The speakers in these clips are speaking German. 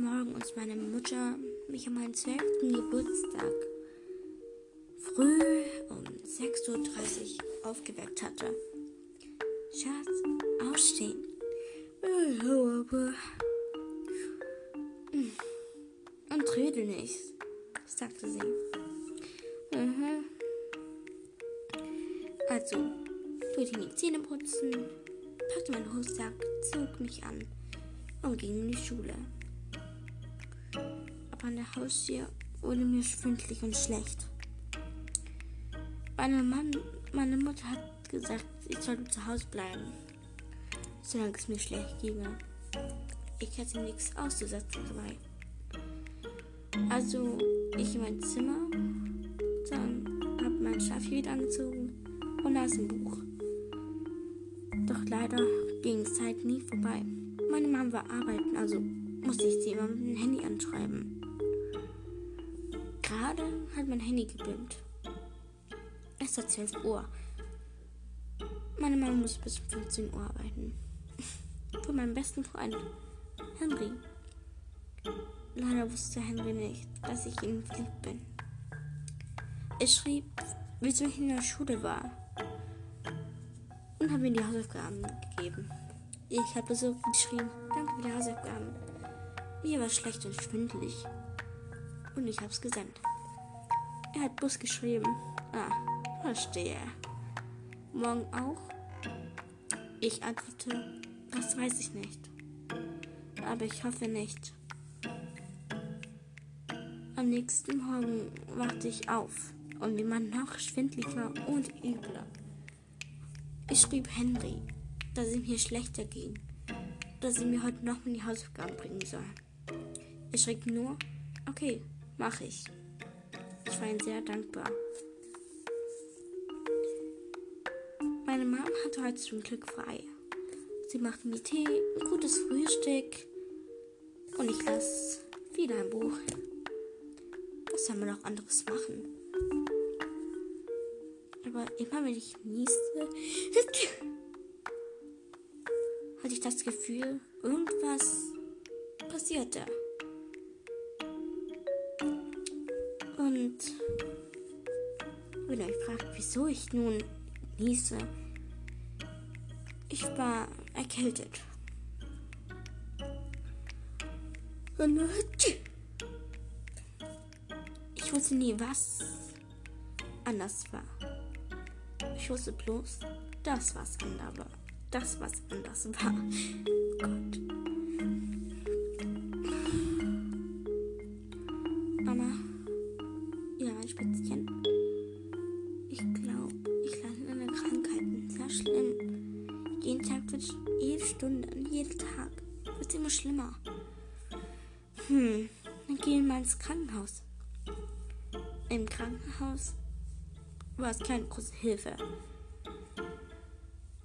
Morgen, als meine Mutter mich an meinen 12. Geburtstag früh um 6.30 Uhr aufgeweckt hatte. Schatz, aufstehen. Und rede nicht, sagte sie. Mhm. Also, tut die Zähne putzen, packte meinen Rucksack, zog mich an und ging in die Schule. An der Haustür wurde mir schwindlig und schlecht. Meine, Mann, meine Mutter hat gesagt, ich sollte zu Hause bleiben, solange es mir schlecht ginge. Ich hatte nichts auszusetzen dabei. Also ich in mein Zimmer, dann habe mein Schaffi wieder angezogen und las ein Buch. Doch leider ging Zeit nie vorbei. Meine Mom war arbeiten, also musste ich sie immer mit dem Handy anschreiben. Gerade hat mein Handy gebimmt. Es war 12 Uhr. Meine Mama muss bis 15 Uhr arbeiten. Für meinen besten Freund, Henry. Leider wusste Henry nicht, dass ich ihm verliebt bin. Ich schrieb, wieso ich in der Schule war. Und habe mir die Hausaufgaben gegeben. Ich habe so geschrieben, danke für die Hausaufgaben. Mir war schlecht und schwindelig. Und ich habe es gesendet. Er hat Bus geschrieben. Ah, Verstehe. Morgen auch? Ich antworte, das weiß ich nicht. Aber ich hoffe nicht. Am nächsten Morgen wachte ich auf und mir war noch schwindlicher und übler. Ich schrieb Henry, dass es mir schlechter ging, dass sie mir heute noch die Hausaufgaben bringen soll. Er schrieb nur, okay, mach ich. Ich war ihm sehr dankbar. Meine Mom hatte heute zum Glück frei. Sie machte mir Tee, ein gutes Frühstück und ich las wieder ein Buch. Was soll man noch anderes machen? Aber immer wenn ich nieste, hatte ich das Gefühl, irgendwas passierte. Ihr euch fragt, wieso ich nun niese, ich war erkältet. Ich wusste nie, was anders war. Ich wusste bloß, das was anders war. Das was anders war. Gott. Wird jede Stunde, jeden Tag wird immer schlimmer. Hm, dann gehen wir mal ins Krankenhaus. Im Krankenhaus war es keine große Hilfe.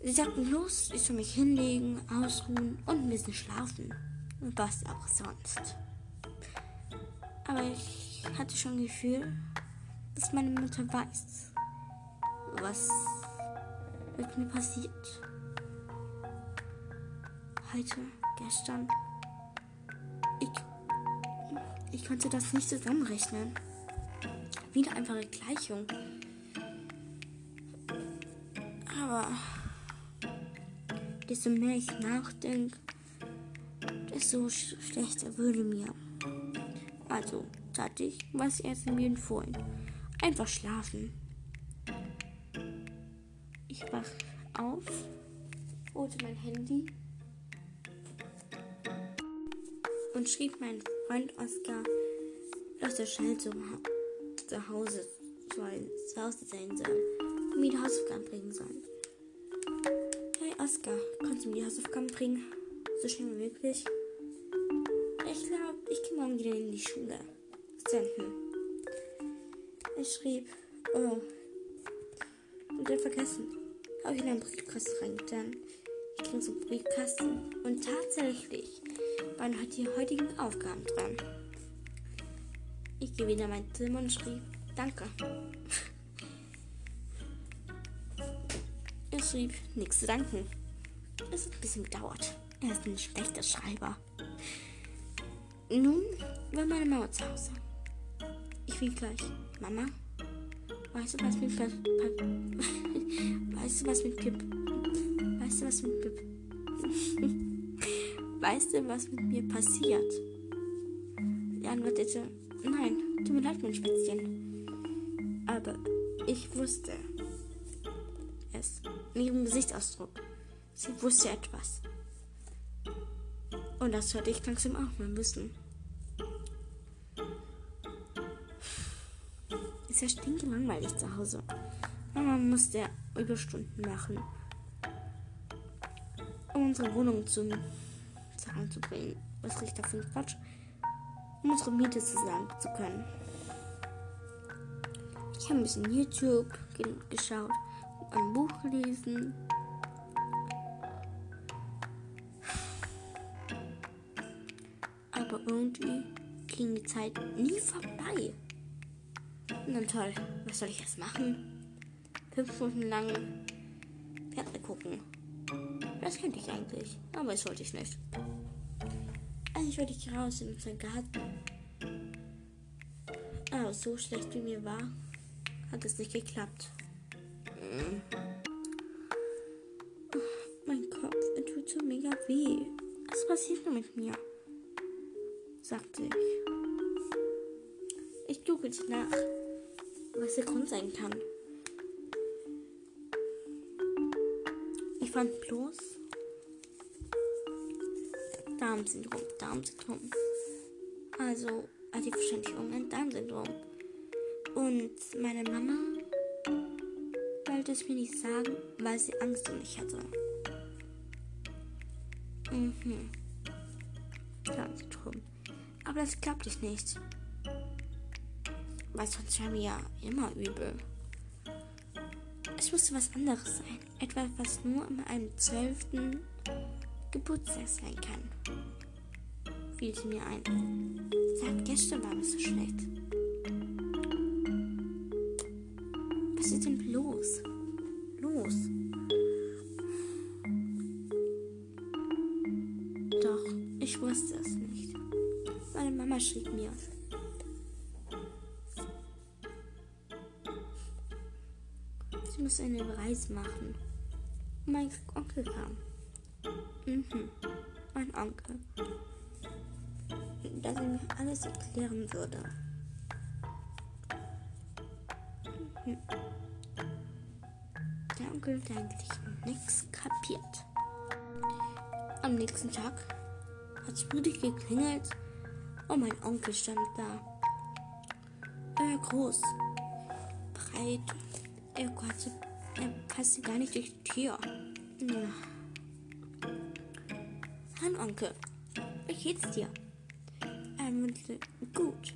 Sie sagten los, ich soll mich hinlegen, ausruhen und ein bisschen schlafen. Was auch sonst. Aber ich hatte schon ein Gefühl, dass meine Mutter weiß, was mit mir passiert. Heute, gestern. Ich, ich konnte das nicht zusammenrechnen. Wieder einfache Gleichung. Aber desto mehr ich nachdenke, desto schlechter würde mir. Also tat ich, was er mir empfohlen. Einfach schlafen. Ich wach auf, holte mein Handy und schrieb meinem Freund Oskar, dass er schnell zu, zu Hause zu Hause sein soll und mir die Hausaufgaben bringen soll. Hey Oskar, kannst du mir die Hausaufgaben bringen? So schnell wie möglich. Ich glaube, ich gehe morgen wieder in die Schule. Senden. Ich schrieb, oh. Und dann vergessen. Habe ich in einen Briefkasten reingetan. Ich ging zum Briefkasten und tatsächlich waren die heutigen Aufgaben dran. Ich gehe wieder in mein Zimmer und schrieb, danke. Er schrieb, nichts zu danken. Es hat ein bisschen gedauert. Er ist ein schlechter Schreiber. Nun war meine Mama zu Hause. Ich rief gleich, Mama, weißt du, was mit pa Weißt du, was mit Pip? Weißt du, was mit Pip? weißt du, was mit mir passiert? Sie antwortete, nein, tut mir leid, mein Spätzchen. Aber ich wusste es. In ihrem Gesichtsausdruck. Sie wusste etwas. Und das sollte ich langsam auch mal wissen. Ist ja stinkelangweilig zu Hause. Mama musste Überstunden machen, um unsere Wohnung zu bringen. Was riecht davon Quatsch? Um unsere Miete zu sagen zu können. Ich habe ein bisschen YouTube geschaut, ein Buch gelesen. Aber irgendwie ging die Zeit nie vorbei. Na toll, was soll ich jetzt machen? Fünf Stunden lang Fernsehen gucken. Das könnte ich eigentlich, aber das wollte ich nicht. Eigentlich wollte ich raus in unseren Garten. Aber so schlecht wie mir war, hat es nicht geklappt. Mm. Mein Kopf, er tut so mega weh. Was passiert nur mit mir? sagte ich. Ich googelte nach was der Grund sein kann. Fand bloß Darmsyndrom, Darmsyndrom. Also hatte ich wahrscheinlich irgendein Darmsyndrom. Und meine Mama wollte es mir nicht sagen, weil sie Angst um mich hatte. Mhm. Darmsyndrom. Aber das glaubte ich nicht weil sonst wäre mir ja immer übel. Es musste was anderes sein. Etwas, was nur an einem zwölften Geburtstag sein kann. Fiel sie mir ein. Seit gestern war es so schlecht. Muss eine Reise machen. Mein Onkel kam. Mhm, mein Onkel. Dass er mir alles erklären würde. Mhm. Der Onkel hat eigentlich nichts kapiert. Am nächsten Tag hat es mutig geklingelt und mein Onkel stand da. Er war groß, breit Oh Gott, er passte gar nicht durch die Tür. Hallo Onkel, wie geht's dir? Er meinte, gut.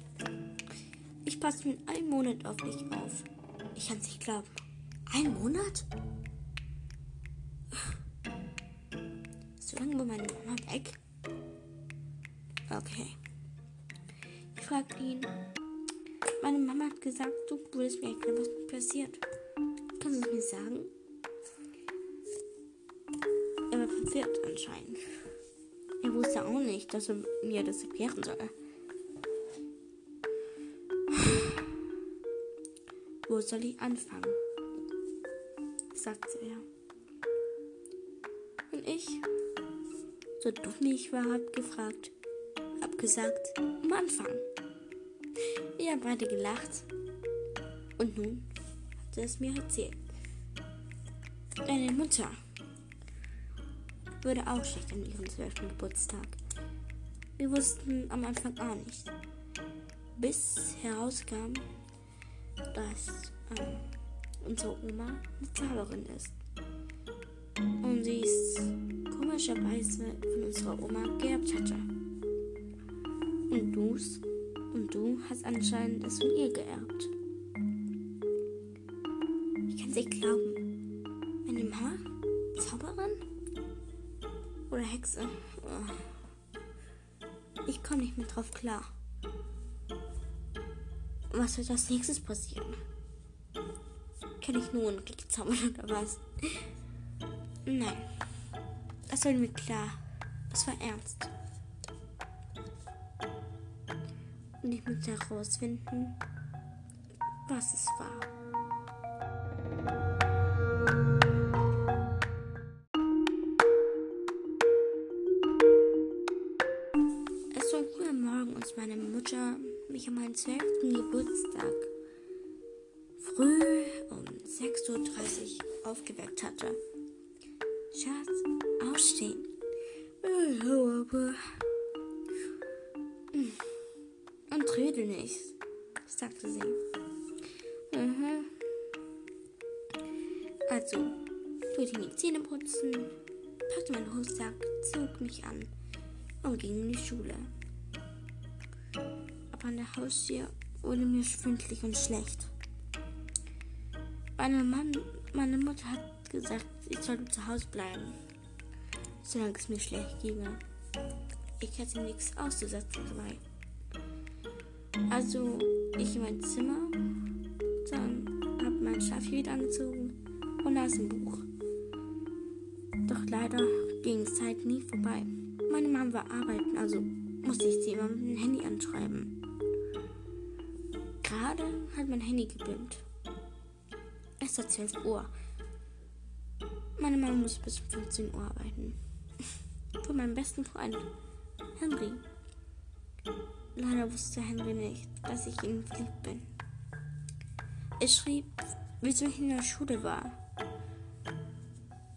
Ich passe mit einem Monat auf dich auf. Ich kann es nicht glauben. Ein Monat? So lange war meine Mama weg? Okay. Ich fragte ihn. Meine Mama hat gesagt, du würdest mir erklären, was passiert. Es mir sagen? Er war verwirrt anscheinend. Er wusste auch nicht, dass er mir das erklären soll. Wo soll ich anfangen? sagte er. Und ich, so dumm ich war, hab gefragt, hab gesagt, am Anfang. Wir haben beide gelacht. Und nun hat er es mir erzählt. Deine Mutter wurde auch schlecht an ihrem zwölften Geburtstag. Wir wussten am Anfang auch nicht, bis herauskam, dass ähm, unsere Oma eine Zauberin ist. Und sie es komischerweise von unserer Oma geerbt hatte. Und du's und du hast anscheinend es von ihr geerbt. Nicht glauben. Meine Mama? Zauberin? Oder Hexe? Oh. Ich komme nicht mehr drauf klar. Was wird als nächstes passieren? Kann ich nur einen Krieg oder was? Nein. Das war mir klar. Es war ernst. und ich musste herausfinden, was es war. Es war früh am Morgen, als meine Mutter mich an meinen 12. Geburtstag früh um 6.30 Uhr aufgeweckt hatte. Schatz, aufstehen. Und rede nicht, sagte sie. Mir die Zähne putzen, packte meinen Rucksack, zog mich an und ging in die Schule. Aber an der Haustür wurde mir schwindlig und schlecht. Meine, Mann, meine Mutter hat gesagt, ich sollte zu Hause bleiben, solange es mir schlecht ginge. Ich hatte nichts auszusetzen dabei. Also ich in mein Zimmer, dann habe mein Schaf wieder angezogen und las ein Buch. Doch leider ging die Zeit nie vorbei. Meine Mama war arbeiten, also musste ich sie immer mit dem Handy anschreiben. Gerade hat mein Handy gebimmt. Es war 12 Uhr. Meine Mama muss bis 15 Uhr arbeiten. Von meinem besten Freund, Henry. Leider wusste Henry nicht, dass ich ihm verliebt bin. Ich schrieb, wieso ich in der Schule war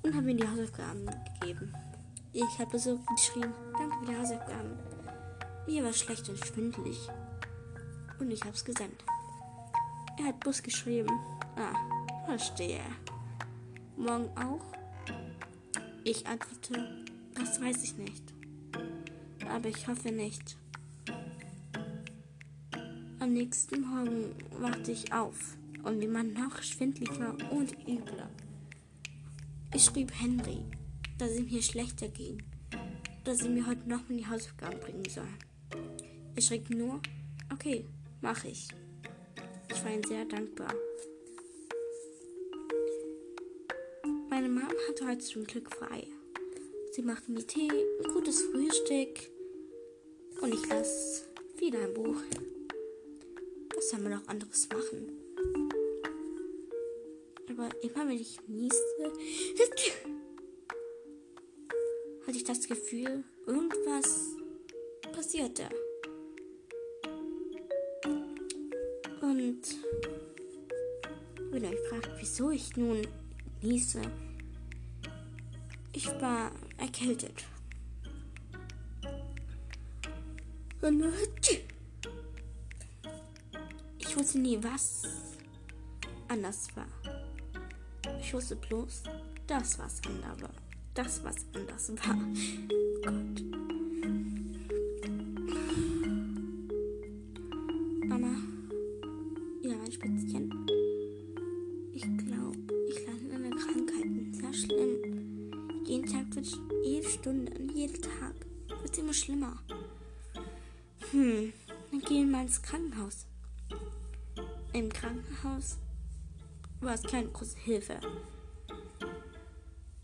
und habe mir die Hausaufgaben gegeben. Ich habe so geschrieben, danke für die Hausaufgaben. Mir war schlecht und schwindelig. Und ich habe es gesendet. Er hat Bus geschrieben. Ah, verstehe. Morgen auch? Ich antworte, das weiß ich nicht. Aber ich hoffe nicht. Am nächsten Morgen wachte ich auf und mir war noch schwindlicher und übler. Ich schrieb Henry, dass es mir schlechter ging, dass sie mir heute noch mal die Hausaufgaben bringen soll. Ich schrieb nur, okay, mach ich. Ich war ihm sehr dankbar. Meine Mom hatte heute zum Glück frei. Sie machte mir Tee, ein gutes Frühstück und ich las wieder ein Buch. Was soll man noch anderes machen? Aber immer wenn ich nieste, hatte ich das Gefühl, irgendwas passierte. Und wenn ihr euch fragt, wieso ich nun niese, ich war erkältet. Ich wusste nie, was anders war. Ich wusste bloß, das was anders war. Das was anders war. Gott. Mama. Ja, mein Spitzchen. Ich glaube, ich lande in einer Krankheit. Sehr schlimm. Jeden Tag wird jede Stunde, jeden Tag wird es immer schlimmer. Hm, dann gehen wir mal ins Krankenhaus. Im Krankenhaus war es keine große Hilfe.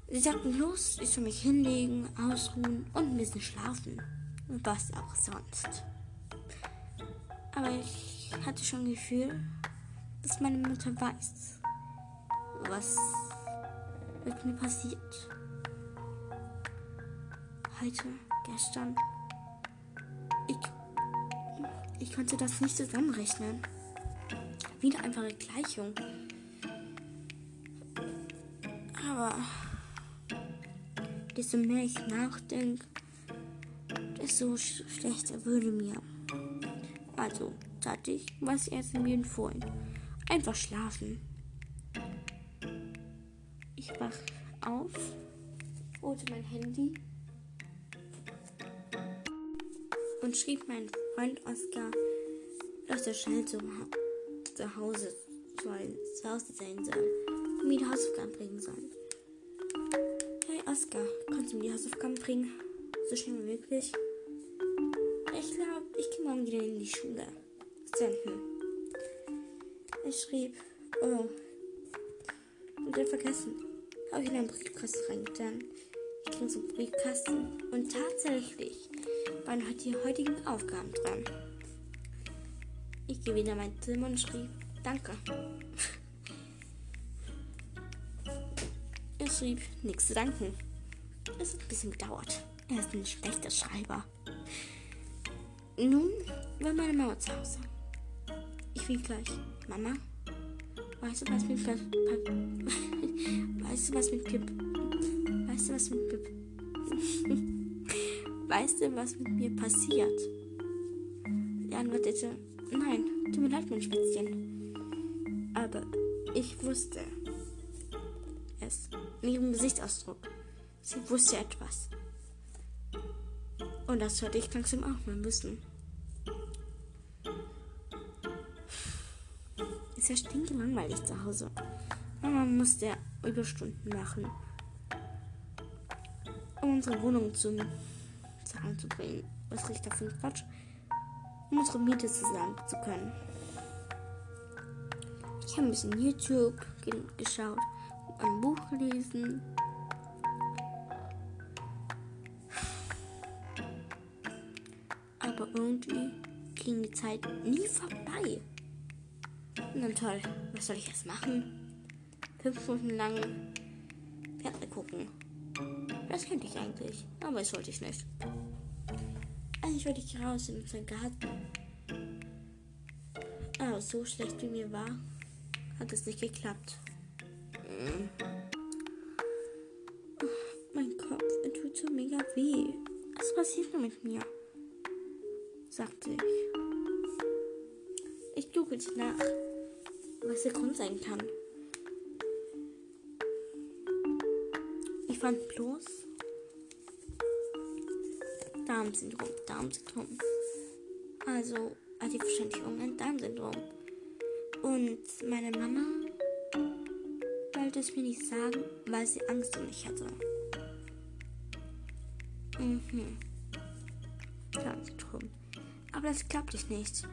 Sie sagten los, ich soll mich hinlegen, ausruhen und ein bisschen schlafen. Was auch sonst. Aber ich hatte schon ein Gefühl, dass meine Mutter weiß, was mit mir passiert. Heute, gestern, ich, ich konnte das nicht zusammenrechnen. Wieder einfache Gleichung. Aber desto mehr ich nachdenke, desto schlechter würde mir. Also tat ich, was er mir empfohlen. Einfach schlafen. Ich wach auf, holte mein Handy und schrieb meinen Freund Oskar, dass er schnell zu, Hause soll, zu Hause sein soll mir die Hausaufgaben bringen soll. Oskar, kannst du mir die Hausaufgaben bringen? So schnell wie möglich. Ich glaube, ich gehe morgen wieder in die Schule. Senden. Ich schrieb, oh, wieder vergessen. Habe ich in einen Briefkasten reingetan. Ich ging zum Briefkasten und tatsächlich waren heute die heutigen Aufgaben dran. Ich gehe wieder in mein Zimmer und schrieb, danke. er schrieb, nichts zu danken. Es hat ein bisschen gedauert. Er ist ein schlechter Schreiber. Nun war meine Mama zu Hause. Ich will gleich. Mama, weißt du, was mit Pip... weißt du, was mit Pip... Weißt du, was mit Pip... weißt du, was mit mir passiert? Sie antwortete, nein, tut mir leid, mein Spätzchen. Aber ich wusste es in ihrem Gesichtsausdruck. Sie wusste etwas. Und das sollte ich langsam auch mal wissen. Ist ja stinkelangweilig zu Hause. Mama musste Überstunden machen, um unsere Wohnung zum Zahlen zu bringen. Was riecht davon Quatsch? Um unsere Miete zusammen zu können. Ich habe ein bisschen YouTube geschaut, ein Buch gelesen irgendwie ging die Zeit nie vorbei. Dann toll, was soll ich jetzt machen? Fünf Stunden lang Fernsehen gucken. Das könnte ich eigentlich, aber das wollte ich nicht. Eigentlich wollte ich raus in unseren Garten. Aber so schlecht wie mir war, hat es nicht geklappt. Mm. Mein Kopf, tut so mega weh. Was passiert nur mit mir? Sagte ich. Ich googelte nach, was der Grund sein kann. Ich fand bloß Darmsyndrom, Darmsyndrom. Also hatte ich wahrscheinlich irgendein Darmsyndrom. Und meine Mama wollte es mir nicht sagen, weil sie Angst um mich hatte. Mhm. Darmsyndrom. Aber das klappt nicht.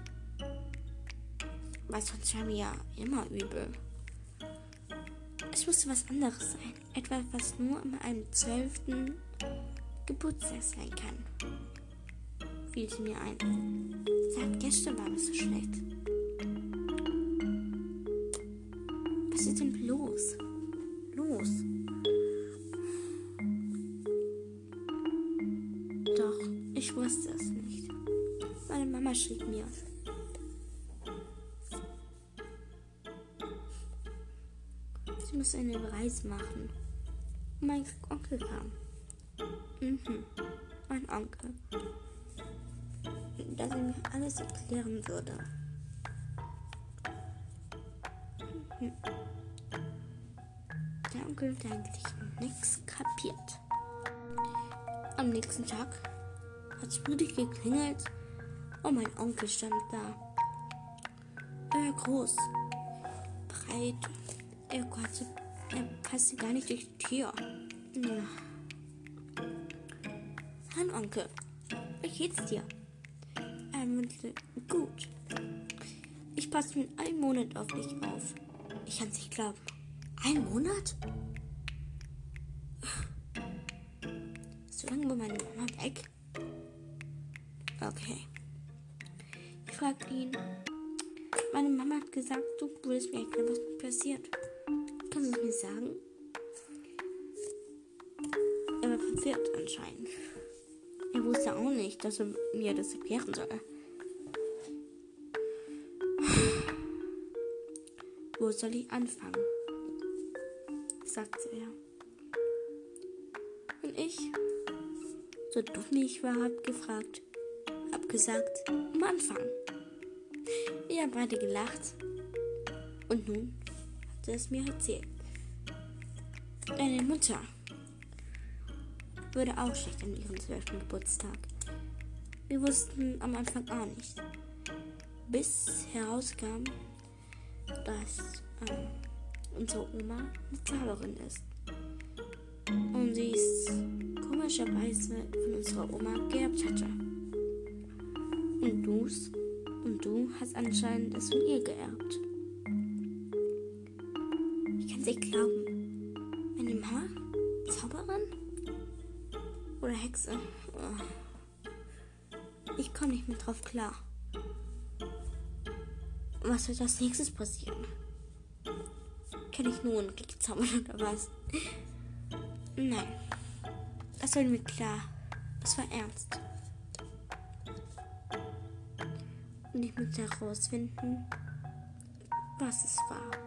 Weil sonst wäre mir ja immer übel. Es musste was anderes sein. Etwas, was nur an einem zwölften Geburtstag sein kann. Fiel mir ein. Seit gestern war es so schlecht. Sie muss eine Reise machen. Mein Onkel kam. Mhm, mein Onkel. Dass er mir alles erklären würde. Mhm. Der Onkel hat eigentlich nichts kapiert. Am nächsten Tag hat es mutig geklingelt und mein Onkel stand da. Er war groß, breit, er, konnte, er passte gar nicht durch die Tür. Ja. Hallo Onkel, wie geht's dir? Er meinte, gut. Ich passe mit einem Monat auf dich auf. Ich kann es nicht glauben. Ein Monat? So lange war meine Mama weg? Okay fragte ihn. Meine Mama hat gesagt, du würdest mir erklären, was passiert. Kannst du es mir sagen? Er war verwirrt anscheinend. Er wusste auch nicht, dass er mir das erklären soll. Wo soll ich anfangen? sagte er. Und ich, so dumm ich war, hab gefragt, hab gesagt, am Anfang. Wir haben beide gelacht. Und nun es mir erzählt. Deine Mutter wurde auch schlecht an ihrem zwölften Geburtstag. Wir wussten am Anfang auch nicht. Bis herauskam, dass ähm, unsere Oma eine Zauberin ist. Und sie es komischerweise von unserer Oma geerbt hatte. Und du's und du hast anscheinend es von ihr geerbt. Nicht glauben. Meine Mama? Zauberin? Oder Hexe? Oh. Ich komme nicht mehr drauf klar. Was wird als nächstes passieren? Kann ich nur unglücklich zaubern oder was? Nein. Das war mir klar. Es war ernst. Und ich musste herausfinden, was es war.